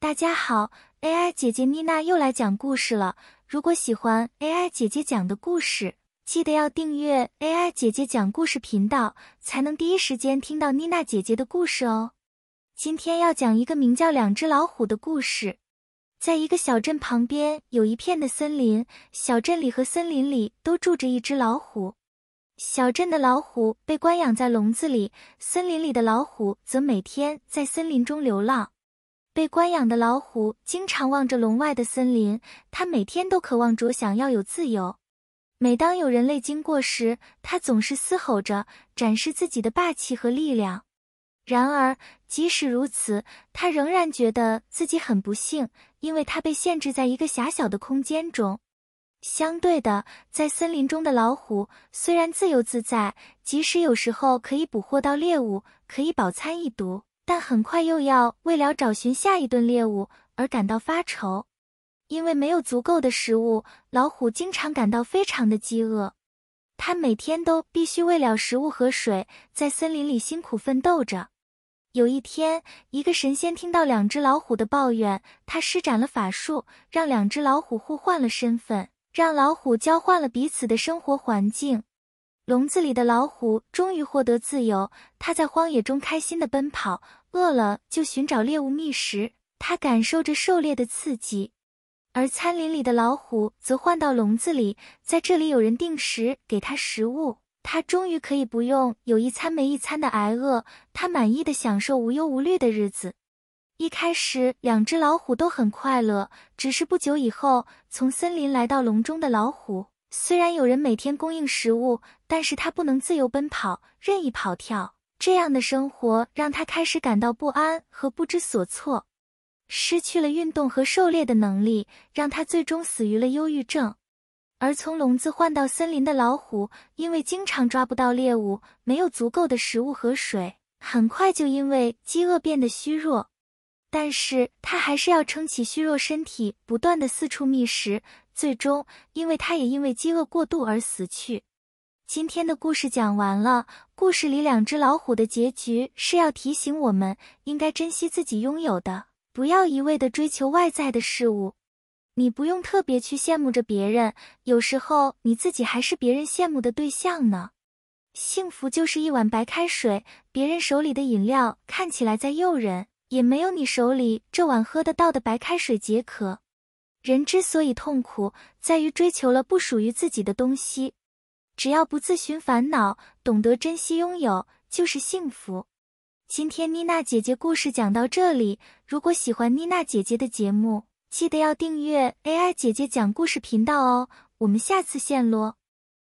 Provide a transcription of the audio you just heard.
大家好，AI 姐姐妮娜又来讲故事了。如果喜欢 AI 姐姐讲的故事，记得要订阅 AI 姐姐讲故事频道，才能第一时间听到妮娜姐姐的故事哦。今天要讲一个名叫《两只老虎》的故事。在一个小镇旁边，有一片的森林，小镇里和森林里都住着一只老虎。小镇的老虎被关养在笼子里，森林里的老虎则每天在森林中流浪。被关养的老虎经常望着笼外的森林，它每天都渴望着想要有自由。每当有人类经过时，它总是嘶吼着，展示自己的霸气和力量。然而，即使如此，它仍然觉得自己很不幸，因为它被限制在一个狭小的空间中。相对的，在森林中的老虎虽然自由自在，即使有时候可以捕获到猎物，可以饱餐一读。但很快又要为了找寻下一顿猎物而感到发愁，因为没有足够的食物，老虎经常感到非常的饥饿。它每天都必须为了食物和水，在森林里辛苦奋斗着。有一天，一个神仙听到两只老虎的抱怨，他施展了法术，让两只老虎互换了身份，让老虎交换了彼此的生活环境。笼子里的老虎终于获得自由，它在荒野中开心地奔跑，饿了就寻找猎物觅食，它感受着狩猎的刺激。而森林里的老虎则换到笼子里，在这里有人定时给它食物，它终于可以不用有一餐没一餐的挨饿，它满意地享受无忧无虑的日子。一开始，两只老虎都很快乐，只是不久以后，从森林来到笼中的老虎。虽然有人每天供应食物，但是他不能自由奔跑，任意跑跳。这样的生活让他开始感到不安和不知所措。失去了运动和狩猎的能力，让他最终死于了忧郁症。而从笼子换到森林的老虎，因为经常抓不到猎物，没有足够的食物和水，很快就因为饥饿变得虚弱。但是他还是要撑起虚弱身体，不断地四处觅食。最终，因为他也因为饥饿过度而死去。今天的故事讲完了。故事里两只老虎的结局是要提醒我们，应该珍惜自己拥有的，不要一味地追求外在的事物。你不用特别去羡慕着别人，有时候你自己还是别人羡慕的对象呢。幸福就是一碗白开水，别人手里的饮料看起来再诱人，也没有你手里这碗喝得到的白开水解渴。人之所以痛苦，在于追求了不属于自己的东西。只要不自寻烦恼，懂得珍惜拥有，就是幸福。今天妮娜姐姐故事讲到这里，如果喜欢妮娜姐姐的节目，记得要订阅 AI 姐姐讲故事频道哦。我们下次见喽。